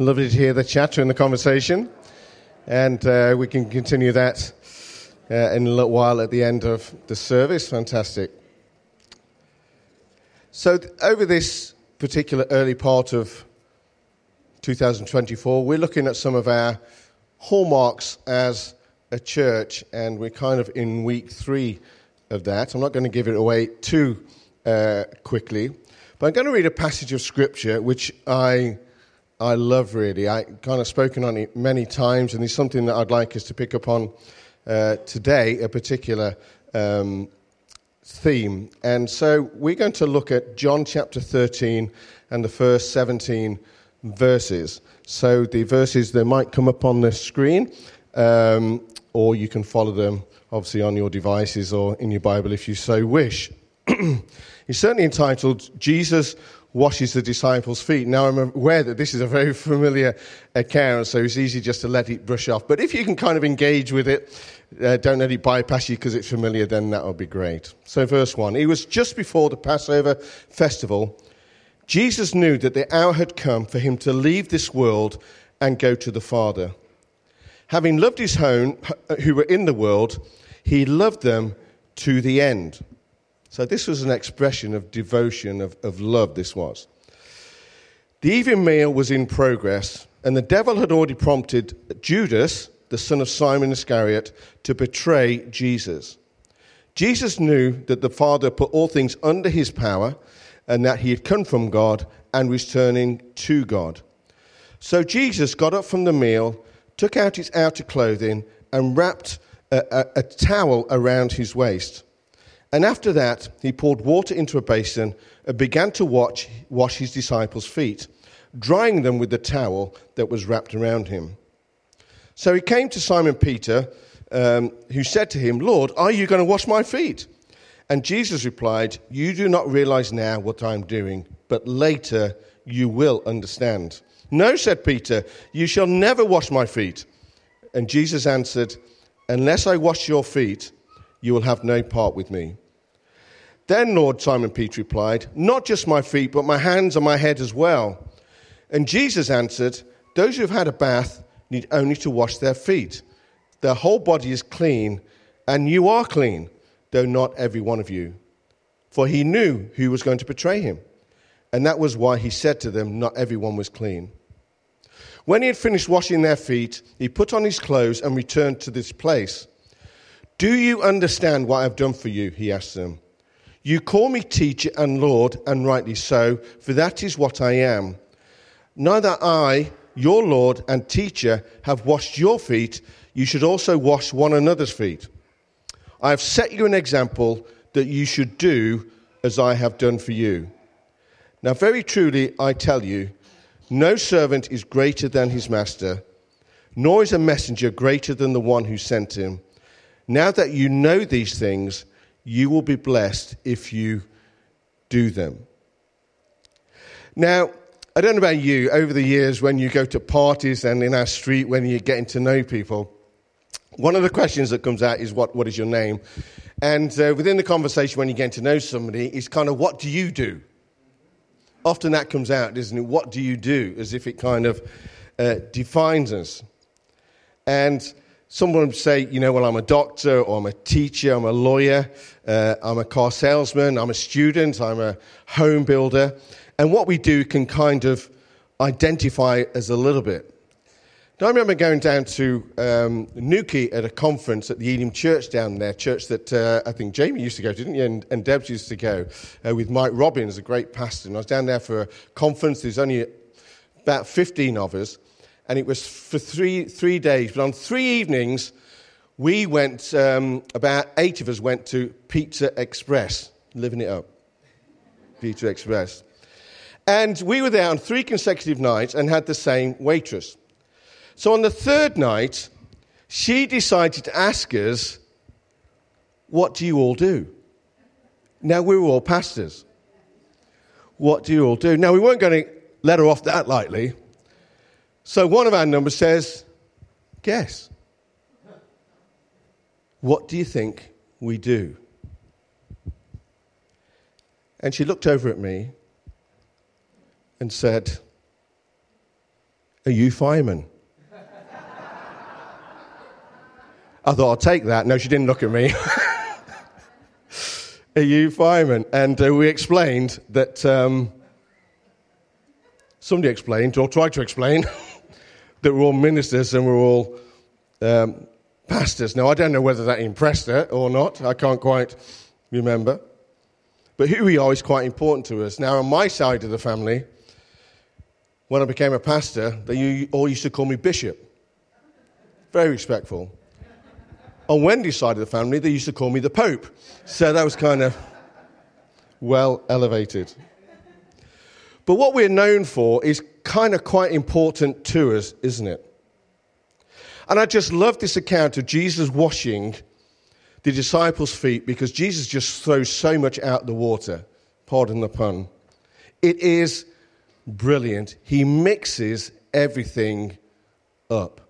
Lovely to hear the chatter and the conversation. And uh, we can continue that uh, in a little while at the end of the service. Fantastic. So, th- over this particular early part of 2024, we're looking at some of our hallmarks as a church, and we're kind of in week three of that. I'm not going to give it away too uh, quickly, but I'm going to read a passage of scripture which I I love really. I kind of spoken on it many times, and it's something that I'd like us to pick up on uh, today, a particular um, theme. And so we're going to look at John chapter 13 and the first 17 verses. So the verses they might come up on the screen, um, or you can follow them obviously on your devices or in your Bible if you so wish. He's certainly entitled Jesus washes the disciples' feet. Now, I'm aware that this is a very familiar account, so it's easy just to let it brush off. But if you can kind of engage with it, uh, don't let it bypass you because it's familiar, then that would be great. So, verse 1 It was just before the Passover festival. Jesus knew that the hour had come for him to leave this world and go to the Father. Having loved his own who were in the world, he loved them to the end. So, this was an expression of devotion, of, of love, this was. The evening meal was in progress, and the devil had already prompted Judas, the son of Simon Iscariot, to betray Jesus. Jesus knew that the Father put all things under his power and that he had come from God and was turning to God. So Jesus got up from the meal, took out his outer clothing, and wrapped a, a, a towel around his waist. And after that, he poured water into a basin and began to watch, wash his disciples' feet, drying them with the towel that was wrapped around him. So he came to Simon Peter, um, who said to him, Lord, are you going to wash my feet? And Jesus replied, You do not realize now what I'm doing, but later you will understand. No, said Peter, you shall never wash my feet. And Jesus answered, Unless I wash your feet, you will have no part with me. Then Lord Simon Peter replied, Not just my feet, but my hands and my head as well. And Jesus answered, Those who have had a bath need only to wash their feet. Their whole body is clean, and you are clean, though not every one of you. For he knew who was going to betray him. And that was why he said to them, Not everyone was clean. When he had finished washing their feet, he put on his clothes and returned to this place. Do you understand what I've done for you? He asked them. You call me teacher and Lord, and rightly so, for that is what I am. Neither I, your Lord and teacher, have washed your feet, you should also wash one another's feet. I have set you an example that you should do as I have done for you. Now, very truly, I tell you, no servant is greater than his master, nor is a messenger greater than the one who sent him. Now that you know these things, you will be blessed if you do them. Now, I don't know about you, over the years when you go to parties and in our street when you're getting to know people, one of the questions that comes out is, What, what is your name? And uh, within the conversation, when you're getting to know somebody, it's kind of, What do you do? Often that comes out, doesn't it? What do you do? As if it kind of uh, defines us. And Someone would say, you know, well, I'm a doctor or I'm a teacher, I'm a lawyer, uh, I'm a car salesman, I'm a student, I'm a home builder. And what we do can kind of identify as a little bit. Now, I remember going down to um, Newquay at a conference at the Elim Church down there, church that uh, I think Jamie used to go to, didn't you? And, and Debs used to go uh, with Mike Robbins, a great pastor. And I was down there for a conference. There's only about 15 of us and it was for three, three days. But on three evenings, we went, um, about eight of us went to Pizza Express, living it up. Pizza Express. And we were there on three consecutive nights and had the same waitress. So on the third night, she decided to ask us, What do you all do? Now, we were all pastors. What do you all do? Now, we weren't going to let her off that lightly. So one of our numbers says, Guess. What do you think we do? And she looked over at me and said, Are you fireman? I thought, I'll take that. No, she didn't look at me. Are you fireman? And uh, we explained that um, somebody explained, or tried to explain, that we're all ministers and we're all um, pastors. Now, I don't know whether that impressed her or not. I can't quite remember. But who we are is quite important to us. Now, on my side of the family, when I became a pastor, they all used to call me bishop. Very respectful. On Wendy's side of the family, they used to call me the Pope. So that was kind of well elevated. But what we're known for is kind of quite important to us, isn't it? And I just love this account of Jesus washing the disciples' feet because Jesus just throws so much out the water. Pardon the pun. It is brilliant. He mixes everything up,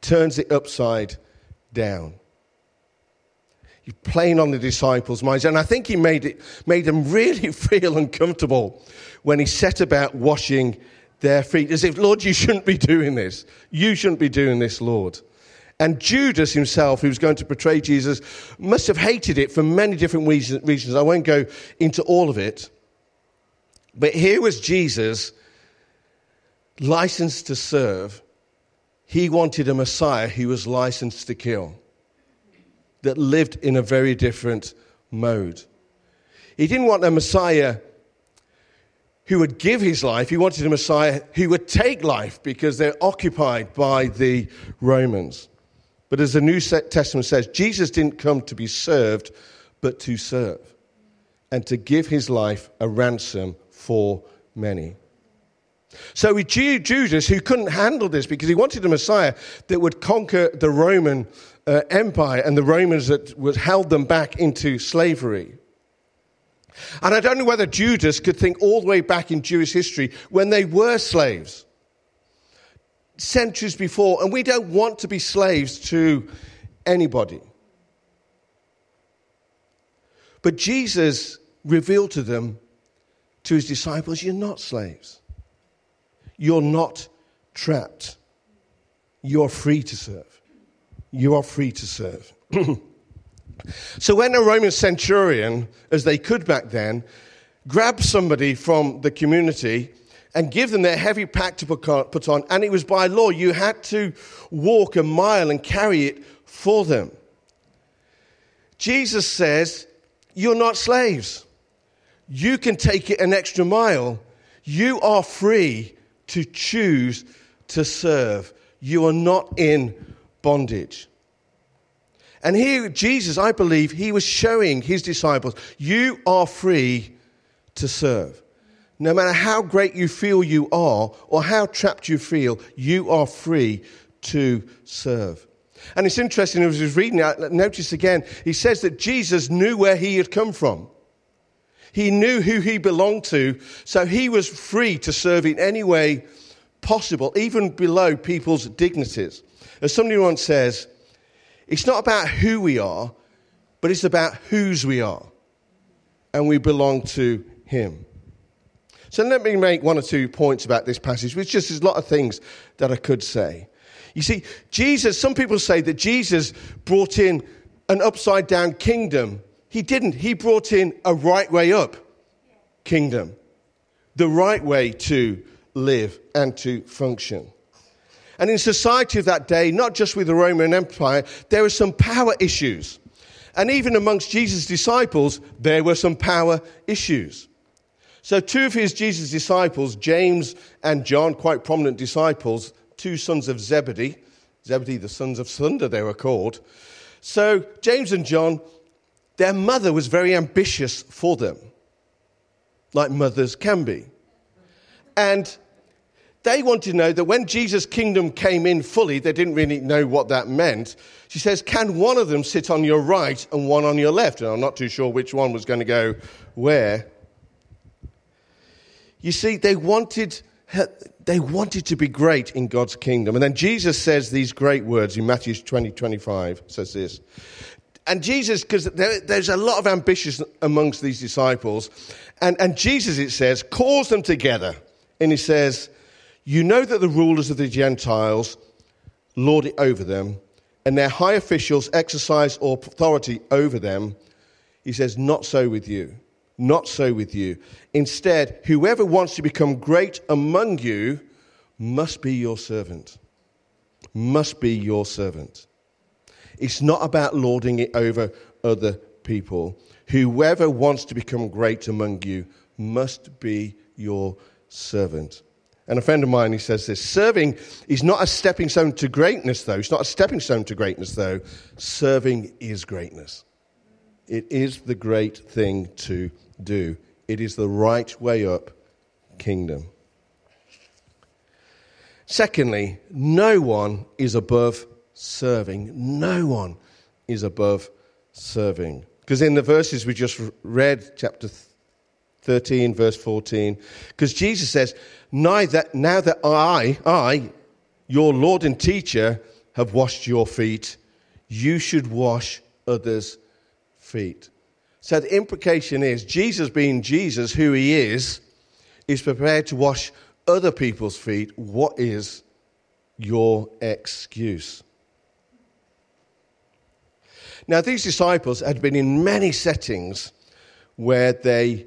turns it upside down. He's playing on the disciples' minds. And I think he made, it, made them really feel uncomfortable when he set about washing their feet, as if, Lord, you shouldn't be doing this. You shouldn't be doing this, Lord. And Judas himself, who was going to betray Jesus, must have hated it for many different reasons. I won't go into all of it. But here was Jesus, licensed to serve. He wanted a Messiah who was licensed to kill, that lived in a very different mode. He didn't want a Messiah who would give his life. He wanted a Messiah who would take life because they're occupied by the Romans. But as the New Testament says, Jesus didn't come to be served, but to serve and to give his life a ransom for many. So with Judas, who couldn't handle this because he wanted a Messiah that would conquer the Roman uh, Empire and the Romans that would held them back into slavery. And I don't know whether Judas could think all the way back in Jewish history when they were slaves centuries before, and we don't want to be slaves to anybody. But Jesus revealed to them, to his disciples, you're not slaves. You're not trapped. You're free to serve. You are free to serve. so when a Roman centurion, as they could back then, grabbed somebody from the community and give them their heavy pack to put on. And it was by law. You had to walk a mile and carry it for them. Jesus says, You're not slaves. You can take it an extra mile. You are free to choose to serve. You are not in bondage. And here, Jesus, I believe, he was showing his disciples, You are free to serve. No matter how great you feel you are or how trapped you feel, you are free to serve. And it's interesting, as I was reading it, notice again, he says that Jesus knew where he had come from. He knew who he belonged to, so he was free to serve in any way possible, even below people's dignities. As somebody once says, it's not about who we are, but it's about whose we are. And we belong to him. So let me make one or two points about this passage, which just is a lot of things that I could say. You see, Jesus, some people say that Jesus brought in an upside down kingdom. He didn't. He brought in a right way up kingdom, the right way to live and to function. And in society of that day, not just with the Roman Empire, there were some power issues. And even amongst Jesus' disciples, there were some power issues. So, two of his Jesus' disciples, James and John, quite prominent disciples, two sons of Zebedee, Zebedee, the sons of thunder, they were called. So, James and John, their mother was very ambitious for them, like mothers can be. And they wanted to know that when Jesus' kingdom came in fully, they didn't really know what that meant. She says, Can one of them sit on your right and one on your left? And I'm not too sure which one was going to go where. You see, they wanted, they wanted to be great in God's kingdom. And then Jesus says these great words in Matthew 20, 25, says this. And Jesus, because there, there's a lot of ambition amongst these disciples, and, and Jesus, it says, calls them together. And he says, You know that the rulers of the Gentiles lord it over them, and their high officials exercise authority over them. He says, Not so with you. Not so with you. Instead, whoever wants to become great among you must be your servant. Must be your servant. It's not about lording it over other people. Whoever wants to become great among you must be your servant. And a friend of mine, he says this serving is not a stepping stone to greatness, though. It's not a stepping stone to greatness, though. Serving is greatness. It is the great thing to do, it is the right way up kingdom. Secondly, no one is above serving. No one is above serving. Because in the verses we just read, chapter 13, verse 14, because Jesus says, now that, now that I, I, your Lord and teacher, have washed your feet, you should wash others' feet. So the implication is Jesus, being Jesus, who he is, is prepared to wash other people's feet. What is your excuse? Now, these disciples had been in many settings where they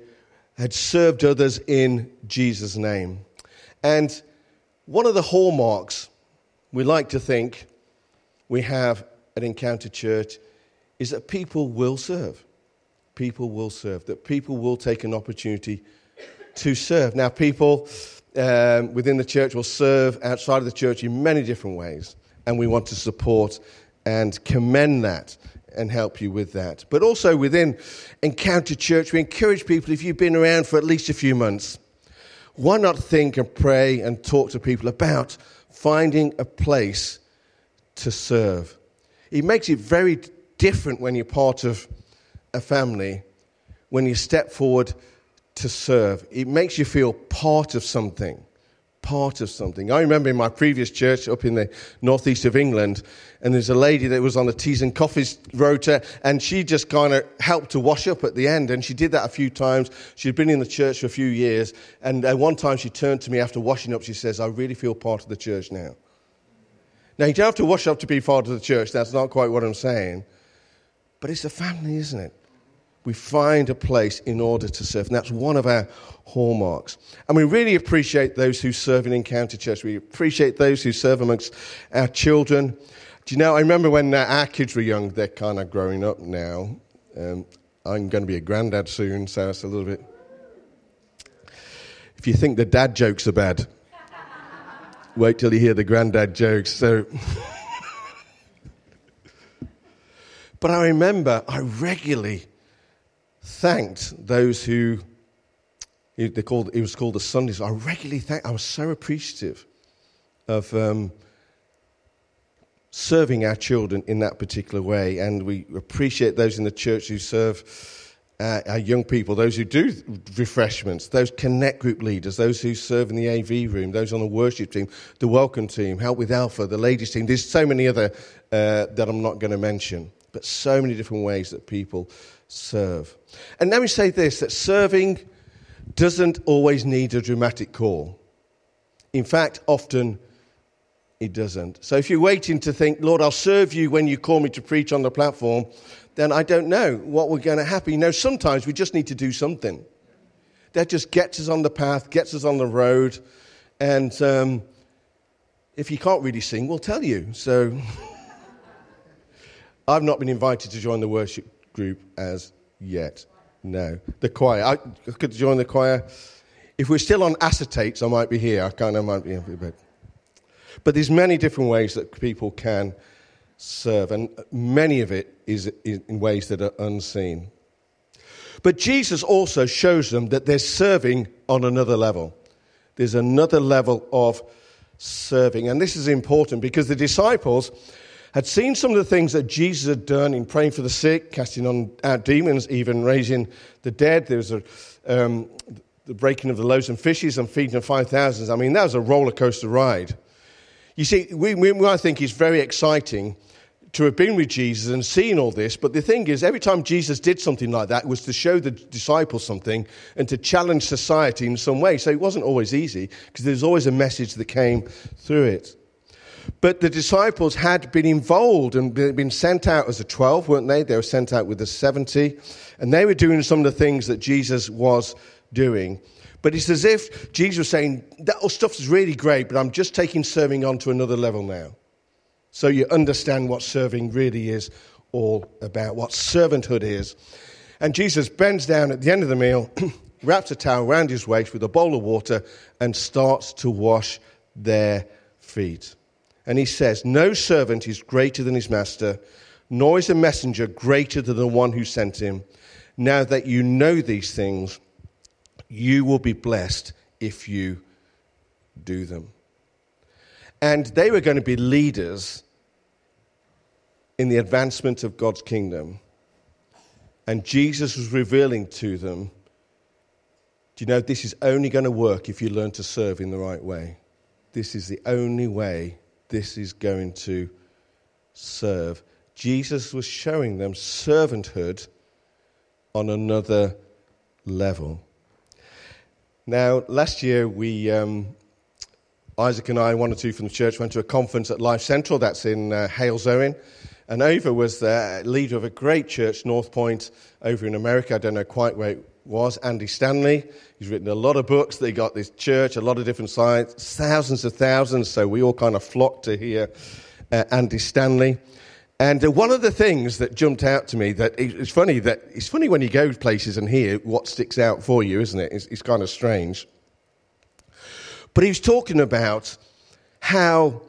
had served others in Jesus' name. And one of the hallmarks we like to think we have at Encounter Church is that people will serve. People will serve, that people will take an opportunity to serve. Now, people um, within the church will serve outside of the church in many different ways, and we want to support and commend that and help you with that. But also within Encounter Church, we encourage people, if you've been around for at least a few months, why not think and pray and talk to people about finding a place to serve? It makes it very different when you're part of a family, when you step forward to serve. It makes you feel part of something part of something. I remember in my previous church up in the northeast of England, and there's a lady that was on the teas and coffees rota, and she just kind of helped to wash up at the end, and she did that a few times. She'd been in the church for a few years, and uh, one time she turned to me after washing up, she says, I really feel part of the church now. Now, you don't have to wash up to be part of the church, that's not quite what I'm saying, but it's a family, isn't it? we find a place in order to serve. And that's one of our hallmarks. And we really appreciate those who serve in Encounter Church. We appreciate those who serve amongst our children. Do you know, I remember when our kids were young, they're kind of growing up now. Um, I'm going to be a granddad soon, so it's a little bit. If you think the dad jokes are bad, wait till you hear the granddad jokes. So. but I remember I regularly thanked those who they called, it was called the Sundays. I regularly thank, I was so appreciative of um, serving our children in that particular way. And we appreciate those in the church who serve uh, our young people, those who do refreshments, those connect group leaders, those who serve in the AV room, those on the worship team, the welcome team, help with Alpha, the ladies team. There's so many other uh, that I'm not going to mention, but so many different ways that people serve. And let me say this that serving doesn't always need a dramatic call. In fact, often it doesn't. So if you're waiting to think, Lord, I'll serve you when you call me to preach on the platform, then I don't know what we're going to happen. You know, sometimes we just need to do something that just gets us on the path, gets us on the road. And um, if you can't really sing, we'll tell you. So I've not been invited to join the worship group as yet. No. The choir. I could join the choir. If we're still on acetates, I might be here. I kind of might be a bit. But there's many different ways that people can serve, and many of it is in ways that are unseen. But Jesus also shows them that they're serving on another level. There's another level of serving. And this is important because the disciples had seen some of the things that Jesus had done in praying for the sick, casting on out demons, even raising the dead. There was a, um, the breaking of the loaves and fishes and feeding the 5,000. I mean, that was a roller coaster ride. You see, we, we, I think it's very exciting to have been with Jesus and seen all this, but the thing is, every time Jesus did something like that, was to show the disciples something and to challenge society in some way. So it wasn't always easy because there's always a message that came through it. But the disciples had been involved and been sent out as a 12, weren't they? They were sent out with the 70, and they were doing some of the things that Jesus was doing. But it's as if Jesus was saying, That stuff is really great, but I'm just taking serving on to another level now. So you understand what serving really is all about, what servanthood is. And Jesus bends down at the end of the meal, wraps a towel around his waist with a bowl of water, and starts to wash their feet. And he says, No servant is greater than his master, nor is a messenger greater than the one who sent him. Now that you know these things, you will be blessed if you do them. And they were going to be leaders in the advancement of God's kingdom. And Jesus was revealing to them do you know this is only going to work if you learn to serve in the right way? This is the only way this is going to serve. Jesus was showing them servanthood on another level. Now, last year we um, Isaac and I, one or two from the church, went to a conference at Life Central, that's in uh, Halesowen. And Ova was the leader of a great church, North Point, over in America. I don't know quite where was. Andy Stanley. He's written a lot of books. They got this church, a lot of different sites, thousands of thousands. So we all kind of flocked to hear uh, Andy Stanley. And uh, one of the things that jumped out to me that it's funny that it's funny when you go places and hear what sticks out for you, isn't it? It's, it's kind of strange. But he was talking about how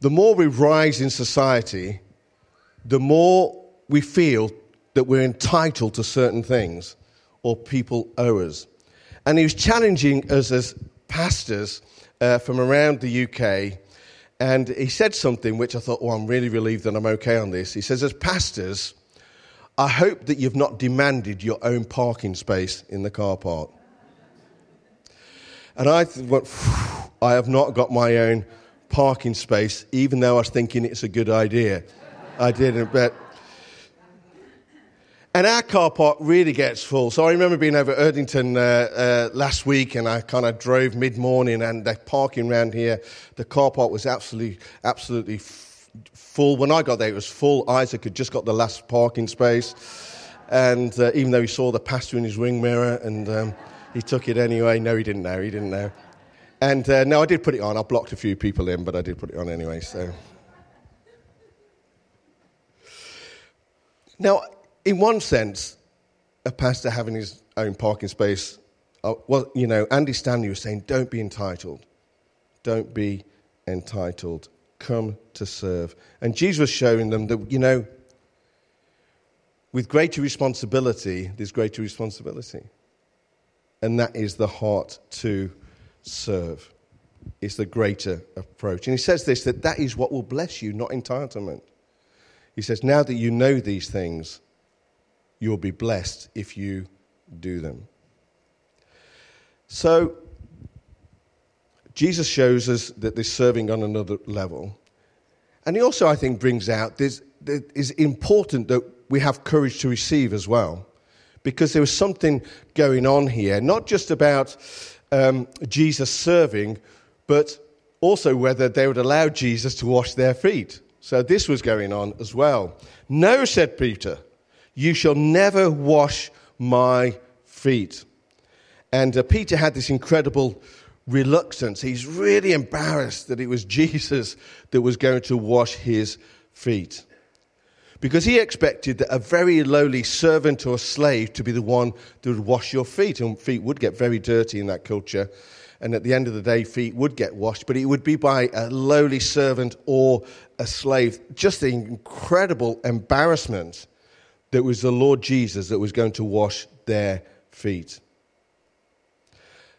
the more we rise in society, the more we feel that we're entitled to certain things or people owe us. And he was challenging us as pastors uh, from around the UK. And he said something which I thought, oh, I'm really relieved that I'm okay on this. He says, as pastors, I hope that you've not demanded your own parking space in the car park. And I went, I have not got my own parking space, even though I was thinking it's a good idea. I didn't, but. And our car park really gets full. So I remember being over at Erdington uh, uh, last week, and I kind of drove mid morning, and the parking around here, the car park was absolutely, absolutely f- full. When I got there, it was full. Isaac had just got the last parking space, and uh, even though he saw the pastor in his wing mirror, and um, he took it anyway. No, he didn't know. He didn't know. And uh, no, I did put it on. I blocked a few people in, but I did put it on anyway. So. Now, in one sense, a pastor having his own parking space, uh, well, you know, Andy Stanley was saying, don't be entitled. Don't be entitled. Come to serve. And Jesus was showing them that, you know, with greater responsibility, there's greater responsibility. And that is the heart to serve. It's the greater approach. And he says this that that is what will bless you, not entitlement. He says, Now that you know these things, you'll be blessed if you do them. So, Jesus shows us that there's serving on another level. And he also, I think, brings out this that it is important that we have courage to receive as well. Because there was something going on here, not just about um, Jesus serving, but also whether they would allow Jesus to wash their feet. So this was going on as well. No, said Peter, you shall never wash my feet. And uh, Peter had this incredible reluctance. He's really embarrassed that it was Jesus that was going to wash his feet because he expected that a very lowly servant or slave to be the one that would wash your feet. And feet would get very dirty in that culture. And at the end of the day, feet would get washed, but it would be by a lowly servant or a slave. Just the incredible embarrassment that was the Lord Jesus that was going to wash their feet.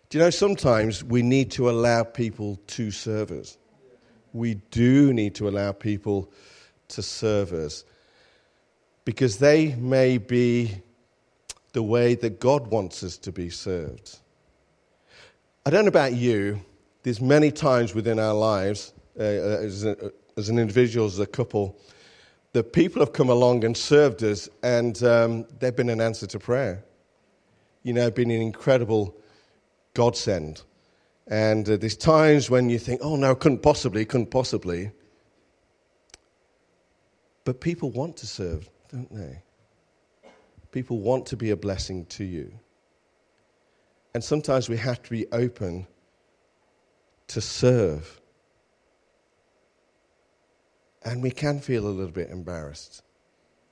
Do you know, sometimes we need to allow people to serve us. We do need to allow people to serve us because they may be the way that God wants us to be served. I don't know about you, there's many times within our lives, uh, as, a, as, an individual, as a couple, the people have come along and served us, and um, they've been an answer to prayer. You know, been an incredible godsend. And uh, there's times when you think, oh no, couldn't possibly, couldn't possibly. But people want to serve, don't they? People want to be a blessing to you. And sometimes we have to be open to serve. And we can feel a little bit embarrassed.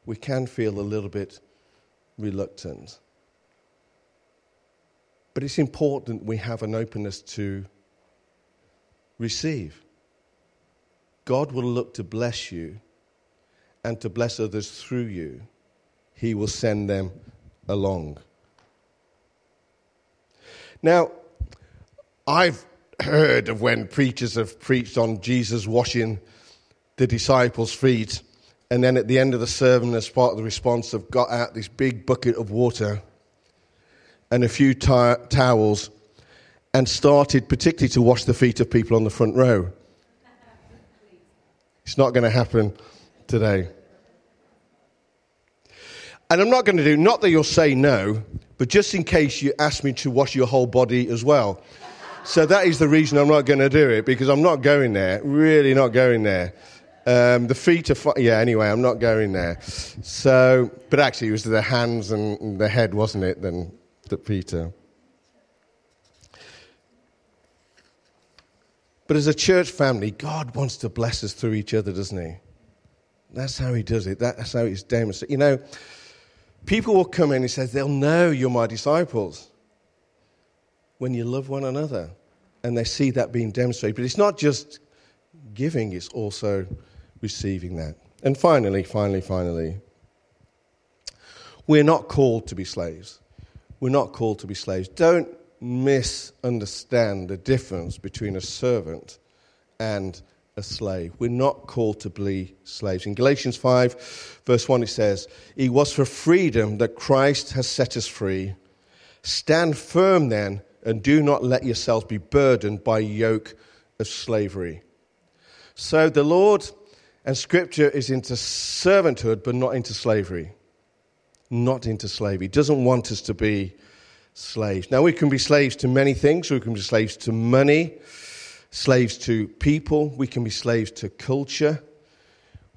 We can feel a little bit reluctant. But it's important we have an openness to receive. God will look to bless you and to bless others through you. He will send them along. Now, I've heard of when preachers have preached on Jesus washing the disciples' feet, and then at the end of the sermon, as part of the response, they've got out this big bucket of water and a few t- towels and started particularly to wash the feet of people on the front row. It's not going to happen today. And I'm not going to do, not that you'll say no, but just in case you ask me to wash your whole body as well. So that is the reason I'm not going to do it, because I'm not going there, really not going there. Um, the feet are, fu- yeah, anyway, I'm not going there. So, but actually, it was the hands and the head, wasn't it? Then that Peter. But as a church family, God wants to bless us through each other, doesn't He? That's how He does it. That's how He's demonstrated. You know, people will come in and says they'll know you're my disciples when you love one another, and they see that being demonstrated. But it's not just giving; it's also receiving that. And finally, finally, finally, we're not called to be slaves. We're not called to be slaves. Don't misunderstand the difference between a servant and a slave. We're not called to be slaves. In Galatians 5, verse 1, it says, It was for freedom that Christ has set us free. Stand firm then, and do not let yourselves be burdened by yoke of slavery. So the Lord and Scripture is into servanthood, but not into slavery not into slavery. He doesn't want us to be slaves. Now, we can be slaves to many things. We can be slaves to money, slaves to people. We can be slaves to culture.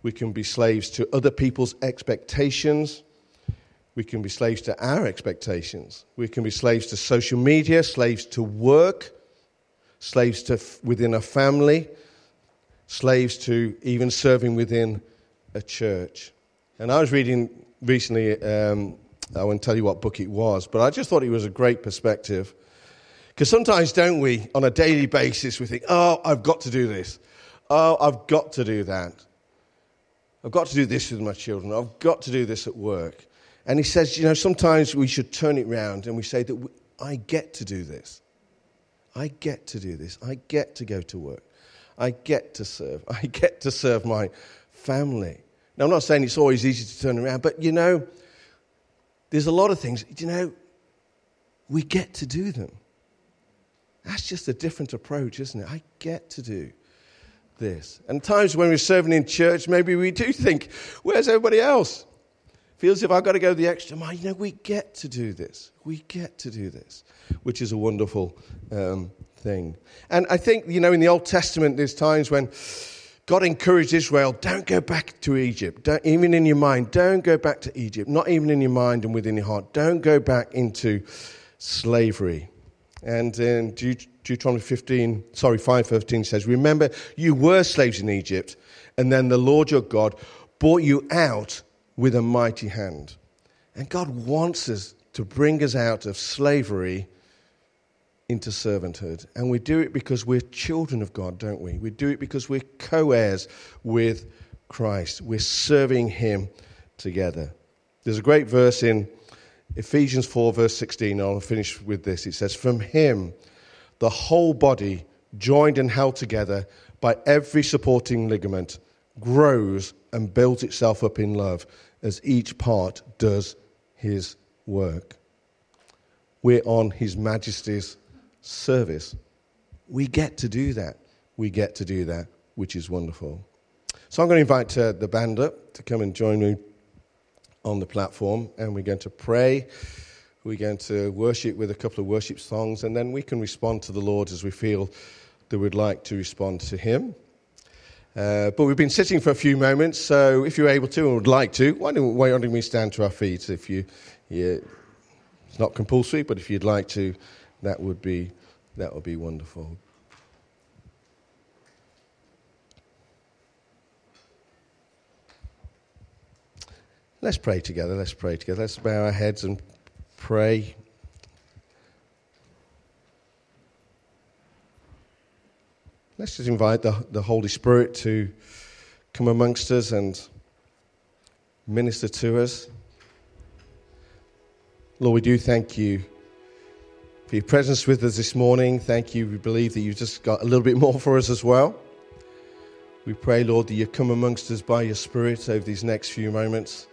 We can be slaves to other people's expectations. We can be slaves to our expectations. We can be slaves to social media, slaves to work, slaves to within a family, slaves to even serving within a church. And I was reading recently, um, I won't tell you what book it was, but I just thought it was a great perspective. Because sometimes, don't we, on a daily basis, we think, oh, I've got to do this. Oh, I've got to do that. I've got to do this with my children. I've got to do this at work. And he says, you know, sometimes we should turn it round and we say that we, I get to do this. I get to do this. I get to go to work. I get to serve. I get to serve my family. Now, I'm not saying it's always easy to turn around, but you know, there's a lot of things, you know, we get to do them. That's just a different approach, isn't it? I get to do this. And times when we're serving in church, maybe we do think, where's everybody else? Feels if I've got to go the extra mile. You know, we get to do this. We get to do this, which is a wonderful um, thing. And I think, you know, in the Old Testament, there's times when God encouraged Israel, don't go back to Egypt. Don't, even in your mind, don't go back to Egypt. Not even in your mind and within your heart. Don't go back into slavery. And in Deuteronomy 15, sorry, 5.15 says, Remember, you were slaves in Egypt, and then the Lord your God brought you out with a mighty hand. And God wants us to bring us out of slavery into servanthood. And we do it because we're children of God, don't we? We do it because we're co heirs with Christ. We're serving Him together. There's a great verse in Ephesians 4, verse 16. I'll finish with this. It says, From Him, the whole body, joined and held together by every supporting ligament, grows and builds itself up in love as each part does His work. We're on His Majesty's service. We get to do that. We get to do that, which is wonderful. So I'm going to invite uh, the band up to come and join me on the platform, and we're going to pray. We're going to worship with a couple of worship songs, and then we can respond to the Lord as we feel that we'd like to respond to Him. Uh, but we've been sitting for a few moments, so if you're able to and would like to, why don't, why don't we stand to our feet? If you, yeah, it's not compulsory, but if you'd like to, that would be that would be wonderful. Let's pray together. Let's pray together. Let's bow our heads and pray. Let's just invite the, the Holy Spirit to come amongst us and minister to us. Lord, we do thank you for your presence with us this morning. Thank you. We believe that you've just got a little bit more for us as well. We pray, Lord, that you come amongst us by your Spirit over these next few moments,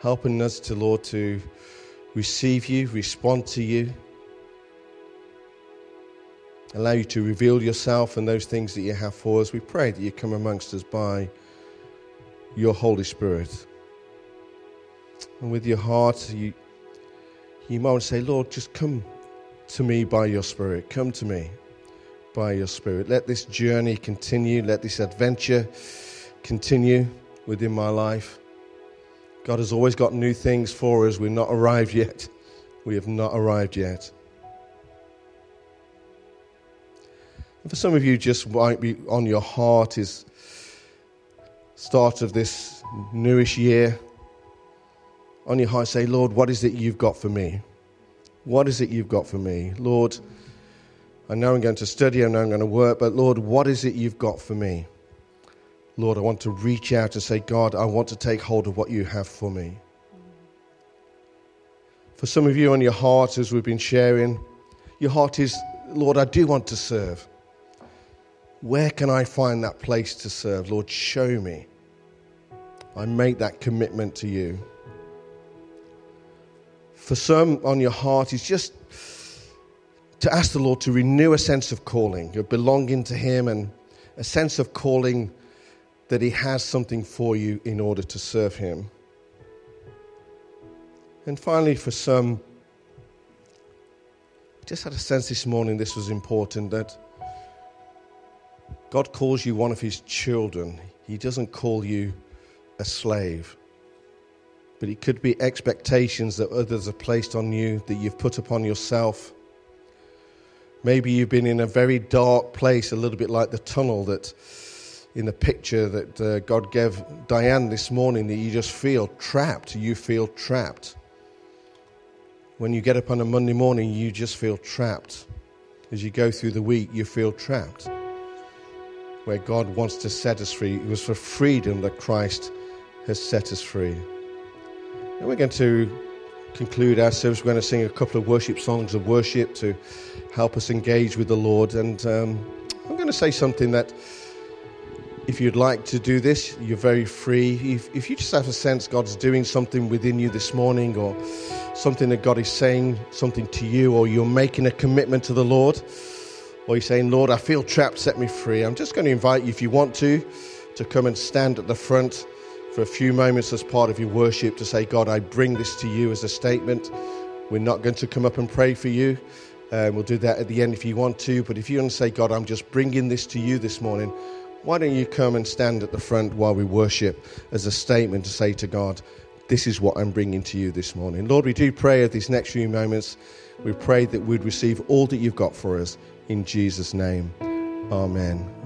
helping us to, Lord, to receive you, respond to you allow you to reveal yourself and those things that you have for us. We pray that you come amongst us by your Holy Spirit. And with your heart, you, you might say, Lord, just come to me by your Spirit. Come to me by your Spirit. Let this journey continue. Let this adventure continue within my life. God has always got new things for us. We're not arrived yet. We have not arrived yet. And for some of you, just might be on your heart is start of this newish year. On your heart, say, Lord, what is it you've got for me? What is it you've got for me? Lord, I know I'm going to study, I know I'm going to work, but Lord, what is it you've got for me? Lord, I want to reach out and say, God, I want to take hold of what you have for me. For some of you on your heart, as we've been sharing, your heart is, Lord, I do want to serve. Where can I find that place to serve? Lord, show me. I make that commitment to you. For some on your heart is just to ask the Lord to renew a sense of calling, your belonging to Him, and a sense of calling that He has something for you in order to serve Him. And finally, for some, I just had a sense this morning this was important that God calls you one of his children. He doesn't call you a slave. But it could be expectations that others have placed on you, that you've put upon yourself. Maybe you've been in a very dark place, a little bit like the tunnel that in the picture that uh, God gave Diane this morning, that you just feel trapped. You feel trapped. When you get up on a Monday morning, you just feel trapped. As you go through the week, you feel trapped where God wants to set us free. It was for freedom that Christ has set us free. And we're going to conclude our service. We're going to sing a couple of worship songs of worship to help us engage with the Lord. And um, I'm going to say something that, if you'd like to do this, you're very free. If, if you just have a sense God's doing something within you this morning, or something that God is saying something to you, or you're making a commitment to the Lord, or you're saying, Lord, I feel trapped, set me free, I'm just going to invite you, if you want to, to come and stand at the front for a few moments as part of your worship to say, God, I bring this to you as a statement. We're not going to come up and pray for you. Um, we'll do that at the end if you want to. But if you want to say, God, I'm just bringing this to you this morning, why don't you come and stand at the front while we worship as a statement to say to God, this is what I'm bringing to you this morning. Lord, we do pray at these next few moments. We pray that we'd receive all that you've got for us. In Jesus' name, amen.